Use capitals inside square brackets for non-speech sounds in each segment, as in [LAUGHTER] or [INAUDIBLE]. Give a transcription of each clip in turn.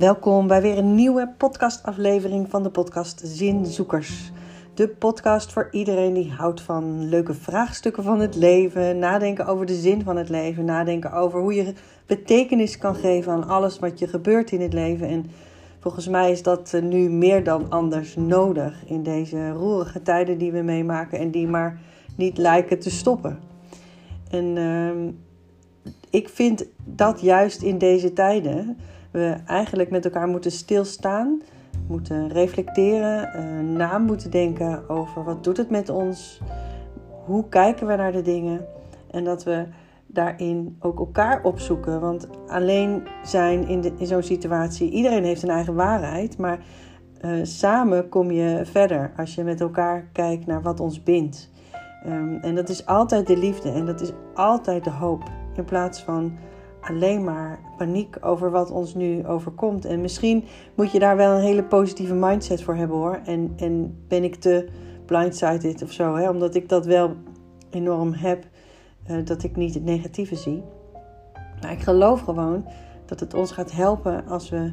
Welkom bij weer een nieuwe podcastaflevering van de podcast Zinzoekers. De podcast voor iedereen die houdt van leuke vraagstukken van het leven, nadenken over de zin van het leven, nadenken over hoe je betekenis kan geven aan alles wat je gebeurt in het leven. En volgens mij is dat eh, nu meer dan anders nodig in deze roerige tijden die we meemaken en die maar niet lijken te stoppen. En uh, ik vind dat juist in deze tijden we eigenlijk met elkaar moeten stilstaan, moeten reflecteren, uh, na moeten denken over wat doet het met ons, hoe kijken we naar de dingen en dat we daarin ook elkaar opzoeken. Want alleen zijn in, in zo'n situatie, iedereen heeft een eigen waarheid, maar uh, samen kom je verder als je met elkaar kijkt naar wat ons bindt. Um, en dat is altijd de liefde en dat is altijd de hoop. In plaats van alleen maar paniek over wat ons nu overkomt. En misschien moet je daar wel een hele positieve mindset voor hebben hoor. En, en ben ik te blindsided of zo, hè? omdat ik dat wel enorm heb, uh, dat ik niet het negatieve zie. Maar ik geloof gewoon dat het ons gaat helpen als we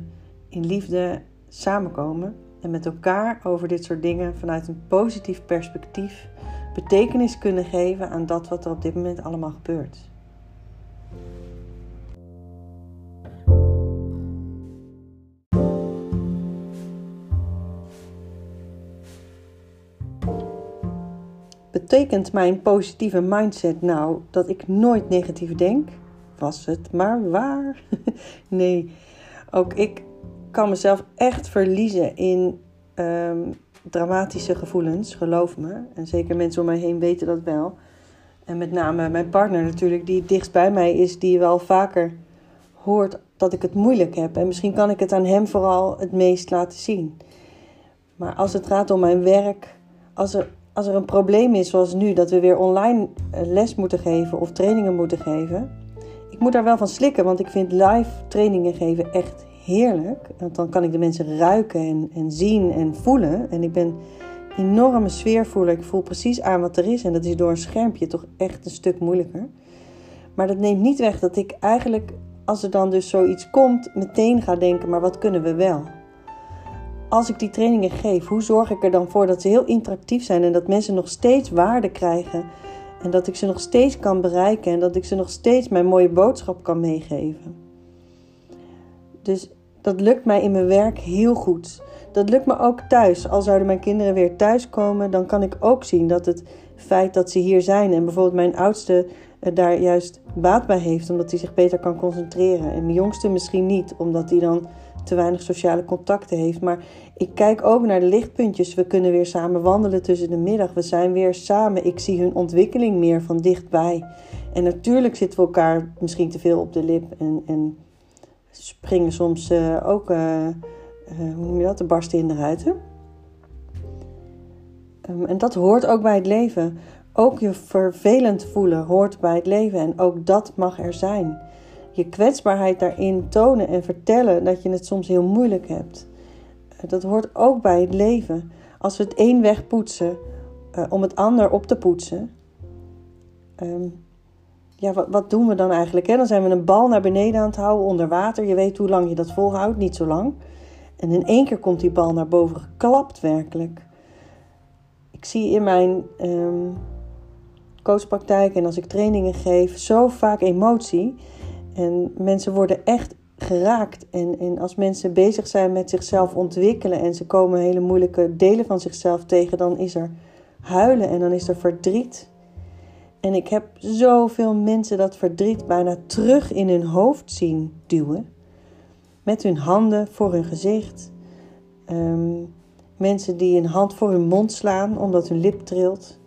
in liefde samenkomen en met elkaar over dit soort dingen vanuit een positief perspectief betekenis kunnen geven aan dat wat er op dit moment allemaal gebeurt. Betekent mijn positieve mindset nou dat ik nooit negatief denk? Was het maar waar? [LAUGHS] nee, ook ik kan mezelf echt verliezen in um, dramatische gevoelens, geloof me. En zeker mensen om mij heen weten dat wel. En met name mijn partner natuurlijk, die dichtst bij mij is, die wel vaker hoort dat ik het moeilijk heb. En misschien kan ik het aan hem vooral het meest laten zien. Maar als het gaat om mijn werk, als er als er een probleem is zoals nu, dat we weer online eh, les moeten geven of trainingen moeten geven. Ik moet daar wel van slikken, want ik vind live trainingen geven echt heerlijk. Want dan kan ik de mensen ruiken en, en zien en voelen. En ik ben enorme sfeervoeler. Ik voel precies aan wat er is. En dat is door een schermpje toch echt een stuk moeilijker. Maar dat neemt niet weg dat ik eigenlijk, als er dan dus zoiets komt, meteen ga denken: maar wat kunnen we wel? Als ik die trainingen geef, hoe zorg ik er dan voor dat ze heel interactief zijn en dat mensen nog steeds waarde krijgen en dat ik ze nog steeds kan bereiken en dat ik ze nog steeds mijn mooie boodschap kan meegeven. Dus dat lukt mij in mijn werk heel goed. Dat lukt me ook thuis. Al zouden mijn kinderen weer thuiskomen, dan kan ik ook zien dat het feit dat ze hier zijn en bijvoorbeeld mijn oudste daar juist baat bij heeft, omdat hij zich beter kan concentreren. En mijn jongste misschien niet, omdat hij dan te weinig sociale contacten heeft. Maar ik kijk ook naar de lichtpuntjes. We kunnen weer samen wandelen tussen de middag. We zijn weer samen. Ik zie hun ontwikkeling meer van dichtbij. En natuurlijk zitten we elkaar misschien te veel op de lip en, en springen soms uh, ook, uh, hoe noem je dat, de barsten in de ruiten. Um, en dat hoort ook bij het leven. Ook je vervelend voelen hoort bij het leven en ook dat mag er zijn je kwetsbaarheid daarin tonen en vertellen dat je het soms heel moeilijk hebt. Eh, dat hoort ook bij het leven. Als we het een wegpoetsen uh, om het ander op te poetsen. Um, ja, wat, wat, doen we dan eigenlijk? Hè? Dan zijn we een bal naar beneden aan het houden onder water. Je weet hoe lang je dat volhoudt, niet zo lang. En in één keer komt die bal naar boven geklapt, werkelijk. Ik zie in mijn um, coachpraktijk en als ik trainingen geef zo vaak emotie. En mensen worden echt geraakt. En, en als mensen bezig zijn met zichzelf ontwikkelen en ze komen hele moeilijke delen van zichzelf tegen, dan is er huilen en dan is er verdriet. En ik heb zoveel mensen dat verdriet bijna terug in hun hoofd zien duwen. Met hun handen voor hun gezicht. Um, mensen die een hand voor hun mond slaan omdat hun lip trilt.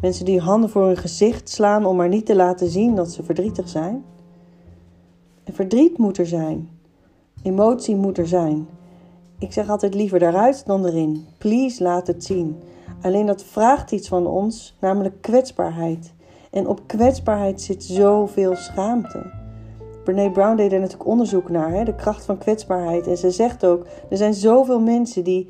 Mensen die handen voor hun gezicht slaan om maar niet te laten zien dat ze verdrietig zijn. Verdriet moet er zijn. Emotie moet er zijn. Ik zeg altijd liever daaruit dan erin. Please laat het zien. Alleen dat vraagt iets van ons, namelijk kwetsbaarheid. En op kwetsbaarheid zit zoveel schaamte. Brene Brown deed er natuurlijk onderzoek naar, hè, de kracht van kwetsbaarheid. En ze zegt ook, er zijn zoveel mensen die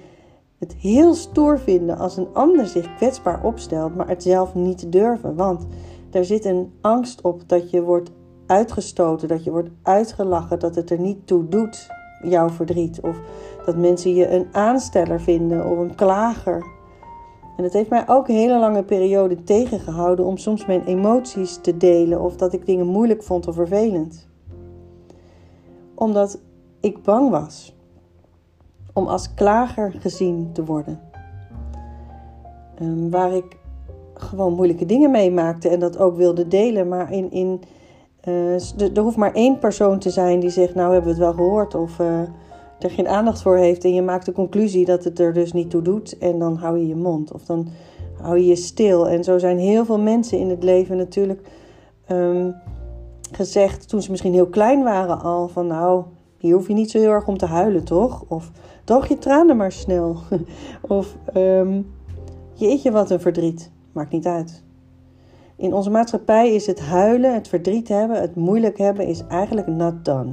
het heel stoer vinden als een ander zich kwetsbaar opstelt, maar het zelf niet durven. Want er zit een angst op dat je wordt uitgestoten, dat je wordt uitgelachen, dat het er niet toe doet jouw verdriet. Of dat mensen je een aansteller vinden of een klager. En het heeft mij ook een hele lange periode tegengehouden om soms mijn emoties te delen of dat ik dingen moeilijk vond of vervelend. Omdat ik bang was om als klager gezien te worden. Um, waar ik gewoon moeilijke dingen meemaakte en dat ook wilde delen, maar in, in uh, er hoeft maar één persoon te zijn die zegt: Nou, hebben we het wel gehoord. Of uh, er geen aandacht voor heeft. En je maakt de conclusie dat het er dus niet toe doet. En dan hou je je mond. Of dan hou je je stil. En zo zijn heel veel mensen in het leven natuurlijk um, gezegd. Toen ze misschien heel klein waren al. Van nou, hier hoef je niet zo heel erg om te huilen, toch? Of droog je tranen maar snel. [LAUGHS] of um, jeetje, wat een verdriet. Maakt niet uit. In onze maatschappij is het huilen, het verdriet hebben, het moeilijk hebben, is eigenlijk not done.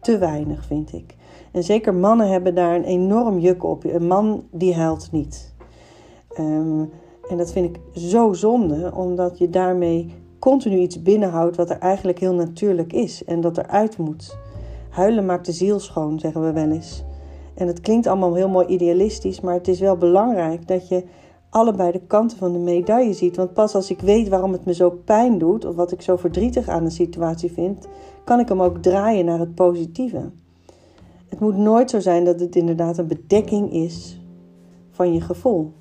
Te weinig, vind ik. En zeker mannen hebben daar een enorm juk op. Een man die huilt niet. Um, en dat vind ik zo zonde, omdat je daarmee continu iets binnenhoudt wat er eigenlijk heel natuurlijk is en dat eruit moet. Huilen maakt de ziel schoon, zeggen we wel eens. En het klinkt allemaal heel mooi idealistisch, maar het is wel belangrijk dat je allebei de kanten van de medaille ziet. Want pas als ik weet waarom het me zo pijn doet, of wat ik zo verdrietig aan een situatie vind, kan ik hem ook draaien naar het positieve. Het moet nooit zo zijn dat het inderdaad een bedekking is van je gevoel.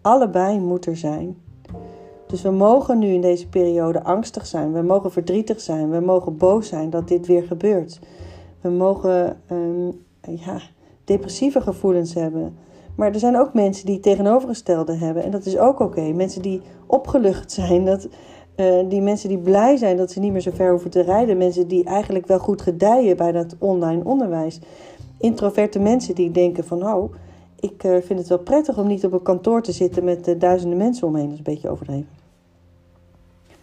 Allebei moet er zijn. Dus we mogen nu in deze periode angstig zijn, we mogen verdrietig zijn, we mogen boos zijn dat dit weer gebeurt. We mogen um, ja, depressieve gevoelens hebben. Maar er zijn ook mensen die het tegenovergestelde hebben. En dat is ook oké. Mensen die opgelucht zijn. Dat, uh, die mensen die blij zijn dat ze niet meer zo ver hoeven te rijden. Mensen die eigenlijk wel goed gedijen bij dat online onderwijs. Introverte mensen die denken van nou, ik uh, vind het wel prettig om niet op een kantoor te zitten met uh, duizenden mensen omheen. Dat is een beetje overdreven.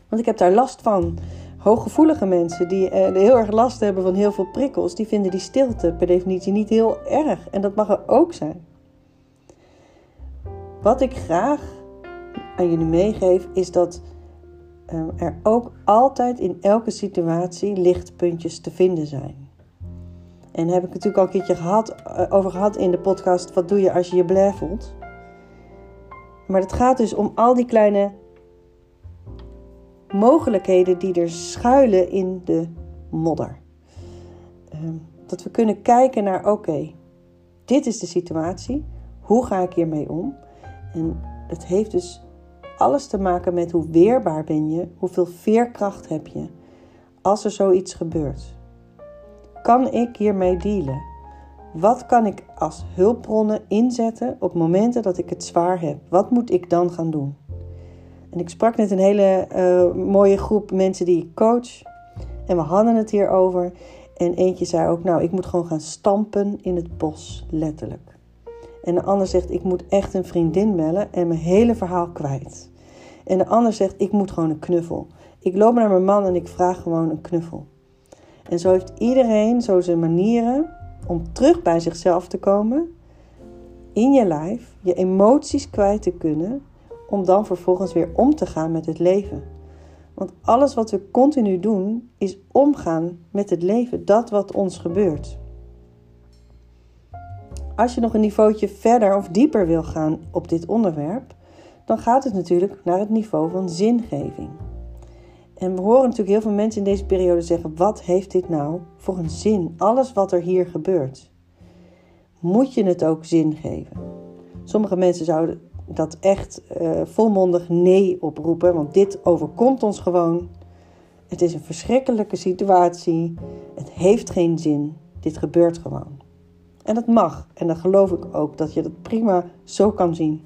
Want ik heb daar last van. Hooggevoelige mensen die heel erg last hebben van heel veel prikkels, die vinden die stilte per definitie niet heel erg. En dat mag er ook zijn. Wat ik graag aan jullie meegeef is dat ehm, er ook altijd in elke situatie lichtpuntjes te vinden zijn. En heb ik natuurlijk al een keertje gehad, eh, over gehad in de podcast Wat doe je als je je blij voelt? Maar het gaat dus om al die kleine mogelijkheden die er schuilen in de modder. Ehm, dat we kunnen kijken naar: oké, dit is de situatie. Hoe ga ik hiermee om? En het heeft dus alles te maken met hoe weerbaar ben je, hoeveel veerkracht heb je als er zoiets gebeurt. Kan ik hiermee dealen? Wat kan ik als hulpbronnen inzetten op momenten dat ik het zwaar heb? Wat moet ik dan gaan doen? En ik sprak net een hele uh, mooie groep mensen die ik coach. En we hadden het hierover. En eentje zei ook, nou, ik moet gewoon gaan stampen in het bos, letterlijk. En de ander zegt, ik moet echt een vriendin bellen en mijn hele verhaal kwijt. En de ander zegt, ik moet gewoon een knuffel. Ik loop naar mijn man en ik vraag gewoon een knuffel. En zo heeft iedereen zo zijn manieren om terug bij zichzelf te komen, in je lijf, je emoties kwijt te kunnen, om dan vervolgens weer om te gaan met het leven. Want alles wat we continu doen, is omgaan met het leven, dat wat ons gebeurt als je nog een niveautje verder of dieper wil gaan op dit onderwerp, dan gaat het natuurlijk naar het niveau van zingeving. En we horen natuurlijk heel veel mensen in deze periode zeggen: wat heeft dit nou voor een zin? Alles wat er hier gebeurt. Moet je het ook zin geven? Sommige mensen zouden dat echt uh, volmondig nee oproepen, want dit overkomt ons gewoon. Het is een verschrikkelijke situatie. Het heeft geen zin. Dit gebeurt gewoon. En dat mag. En dan geloof ik ook dat je dat prima zo kan zien.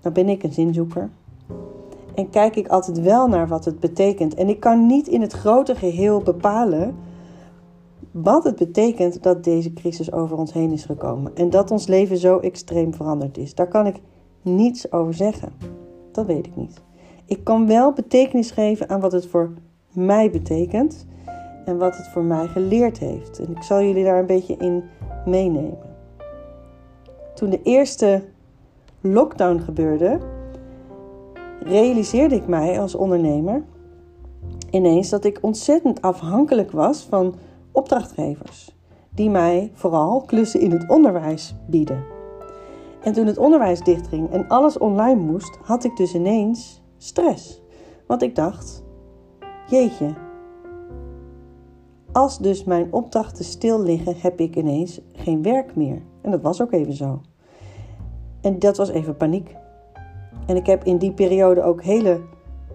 Dan ben ik een zinzoeker. En kijk ik altijd wel naar wat het betekent. En ik kan niet in het grote geheel bepalen wat het betekent dat deze crisis over ons heen is gekomen. En dat ons leven zo extreem veranderd is. Daar kan ik niets over zeggen. Dat weet ik niet. Ik kan wel betekenis geven aan wat het voor mij betekent en wat het voor mij geleerd heeft. En ik zal jullie daar een beetje in meenemen. Toen de eerste lockdown gebeurde, realiseerde ik mij als ondernemer ineens dat ik ontzettend afhankelijk was van opdrachtgevers. die mij vooral klussen in het onderwijs bieden. En toen het onderwijs dichtging en alles online moest, had ik dus ineens stress. Want ik dacht: jeetje, als dus mijn opdrachten stil liggen, heb ik ineens geen werk meer. En dat was ook even zo. En dat was even paniek. En ik heb in die periode ook hele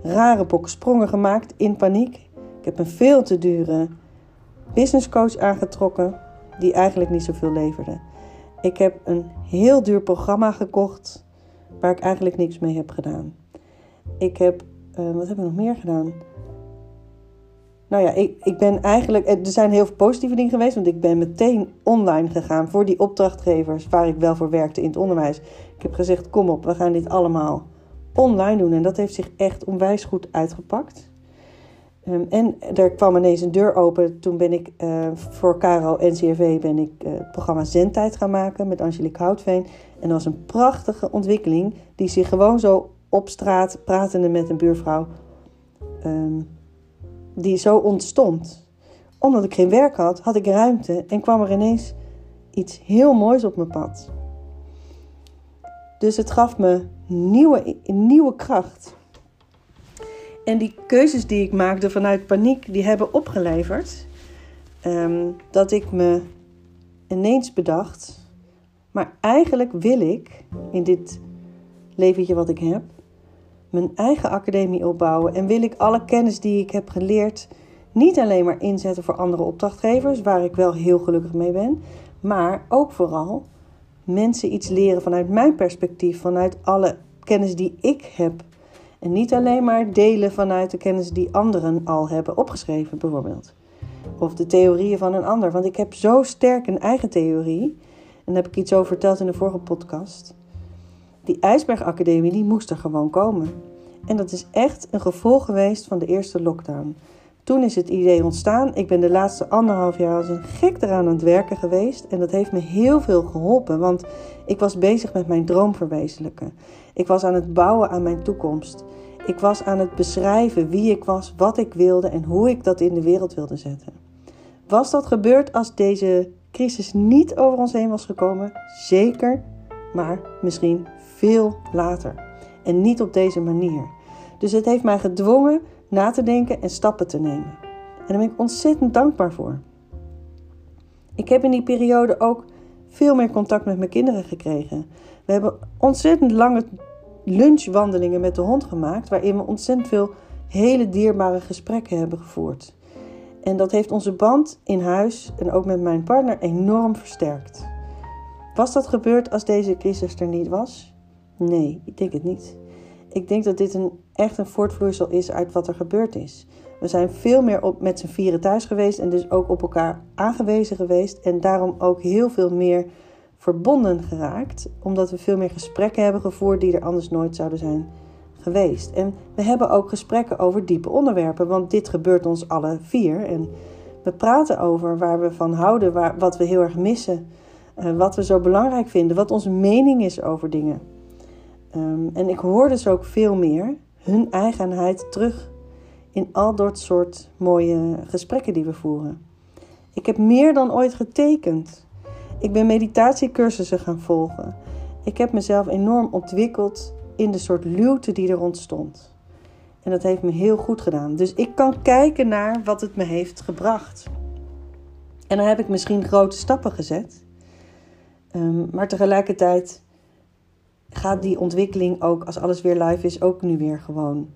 rare sprongen gemaakt in paniek. Ik heb een veel te dure businesscoach aangetrokken, die eigenlijk niet zoveel leverde. Ik heb een heel duur programma gekocht, waar ik eigenlijk niks mee heb gedaan. Ik heb, uh, wat heb ik nog meer gedaan? Nou ja, ik, ik ben eigenlijk, er zijn heel veel positieve dingen geweest, want ik ben meteen online gegaan voor die opdrachtgevers waar ik wel voor werkte in het onderwijs. Ik heb gezegd, kom op, we gaan dit allemaal online doen. En dat heeft zich echt onwijs goed uitgepakt. Um, en er kwam ineens een deur open. Toen ben ik uh, voor Caro NCRV ben ik, uh, het programma Zendtijd gaan maken met Angelique Houtveen. En dat was een prachtige ontwikkeling die zich gewoon zo op straat, pratende met een buurvrouw, um, die zo ontstond. Omdat ik geen werk had, had ik ruimte en kwam er ineens iets heel moois op mijn pad. Dus het gaf me nieuwe, nieuwe kracht. En die keuzes die ik maakte vanuit paniek, die hebben opgeleverd um, dat ik me ineens bedacht, maar eigenlijk wil ik in dit leventje wat ik heb, mijn eigen academie opbouwen en wil ik alle kennis die ik heb geleerd niet alleen maar inzetten voor andere opdrachtgevers, waar ik wel heel gelukkig mee ben, maar ook vooral mensen iets leren vanuit mijn perspectief, vanuit alle kennis die ik heb. En niet alleen maar delen vanuit de kennis die anderen al hebben opgeschreven, bijvoorbeeld. Of de theorieën van een ander. Want ik heb zo sterk een eigen theorie. En daar heb ik iets over verteld in de vorige podcast. Die IJsbergacademie, die moest er gewoon komen. En dat is echt een gevolg geweest van de eerste lockdown. Toen is het idee ontstaan. Ik ben de laatste anderhalf jaar als een gek eraan aan het werken geweest. En dat heeft me heel veel geholpen. Want ik was bezig met mijn droom verwezenlijken. Ik was aan het bouwen aan mijn toekomst. Ik was aan het beschrijven wie ik was, wat ik wilde en hoe ik dat in de wereld wilde zetten. Was dat gebeurd als deze crisis niet over ons heen was gekomen? Zeker, maar misschien veel later. En niet op deze manier. Dus het heeft mij gedwongen na te denken en stappen te nemen. En daar ben ik ontzettend dankbaar voor. Ik heb in die periode ook veel meer contact met mijn kinderen gekregen. We hebben ontzettend lange lunchwandelingen met de hond gemaakt, waarin we ontzettend veel hele dierbare gesprekken hebben gevoerd. En dat heeft onze band in huis en ook met mijn partner enorm versterkt. Was dat gebeurd als deze crisis er niet was? Nee, ik denk het niet. Ik denk dat dit een, echt een voortvloeisel is uit wat er gebeurd is. We zijn veel meer op, met z'n vieren thuis geweest en dus ook op elkaar aangewezen geweest. En daarom ook heel veel meer verbonden geraakt, omdat we veel meer gesprekken hebben gevoerd die er anders nooit zouden zijn geweest. En we hebben ook gesprekken over diepe onderwerpen, want dit gebeurt ons alle vier. En we praten over waar we van houden, wat we heel erg missen, uh, wat we zo belangrijk vinden, wat onze mening is over dingen. Um, en ik hoor dus ook veel meer hun eigenheid terug in al dat soort mooie gesprekken die we voeren. Ik heb meer dan ooit getekend. Ik ben meditatiecursussen gaan volgen. Ik heb mezelf enorm ontwikkeld in de soort luwte die er ontstond. En dat heeft me heel goed gedaan. Dus ik kan kijken naar wat het me heeft gebracht. En dan heb ik misschien grote stappen gezet. Um, maar tegelijkertijd gaat die ontwikkeling ook, als alles weer live is, ook nu weer gewoon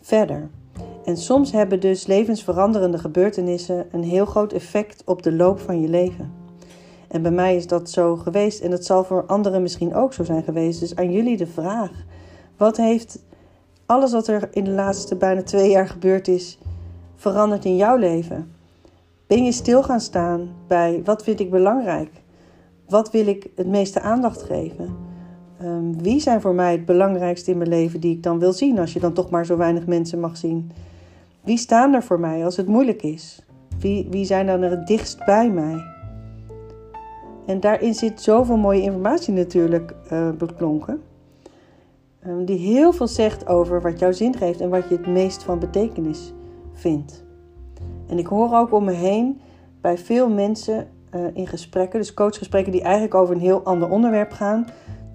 verder. En soms hebben dus levensveranderende gebeurtenissen een heel groot effect op de loop van je leven. En bij mij is dat zo geweest en dat zal voor anderen misschien ook zo zijn geweest. Dus aan jullie de vraag: wat heeft alles wat er in de laatste bijna twee jaar gebeurd is, veranderd in jouw leven? Ben je stil gaan staan bij wat vind ik belangrijk? Wat wil ik het meeste aandacht geven? Um, wie zijn voor mij het belangrijkste in mijn leven die ik dan wil zien als je dan toch maar zo weinig mensen mag zien? Wie staan er voor mij als het moeilijk is? Wie, wie zijn dan er het dichtst bij mij? En daarin zit zoveel mooie informatie natuurlijk uh, beklonken. Um, die heel veel zegt over wat jouw zin geeft en wat je het meest van betekenis vindt. En ik hoor ook om me heen bij veel mensen eh, in gesprekken, dus coachgesprekken die eigenlijk over een heel ander onderwerp gaan,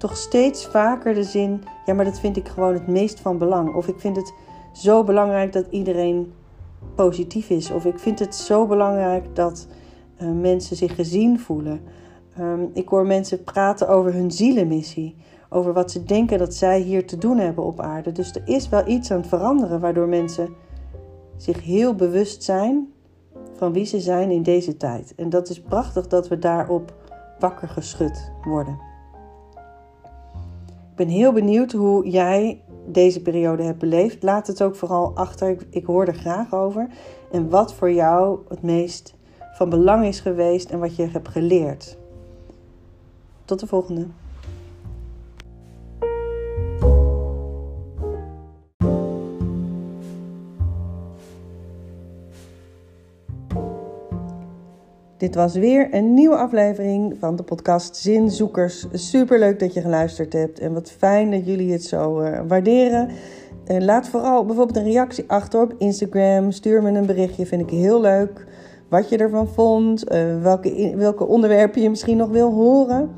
toch steeds vaker de zin: ja, maar dat vind ik gewoon het meest van belang. Of ik vind het zo belangrijk dat iedereen positief is. Of ik vind het zo belangrijk dat uh, mensen zich gezien voelen. Um, ik hoor mensen praten over hun zielenmissie. Over wat ze denken dat zij hier te doen hebben op aarde. Dus er is wel iets aan het veranderen waardoor mensen zich heel bewust zijn van wie ze zijn in deze tijd. En dat is prachtig dat we daarop wakker geschud worden. Ben heel benieuwd hoe jij deze periode hebt beleefd. Laat het ook vooral achter. Ik, ik hoor er graag over. En wat voor jou het meest van belang is geweest en wat je hebt geleerd. Tot de volgende. Dit was weer een nieuwe aflevering van de podcast Zinzoekers. Super leuk dat je geluisterd hebt en wat fijn dat jullie het zo uh, waarderen. Uh, laat vooral bijvoorbeeld een reactie achter op Instagram. Stuur me een berichtje, vind ik heel leuk. Wat je ervan vond, uh, welke, welke onderwerpen je misschien nog wil horen.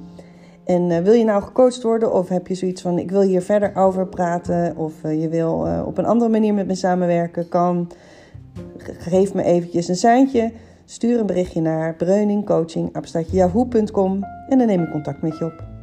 En wil je nou gecoacht worden of heb je zoiets van ik wil hier verder over praten of je wil op een andere manier met me samenwerken, kan geef me eventjes een seintje. Stuur een berichtje naar breuningcoaching.yahoo.com en dan neem ik contact met je op.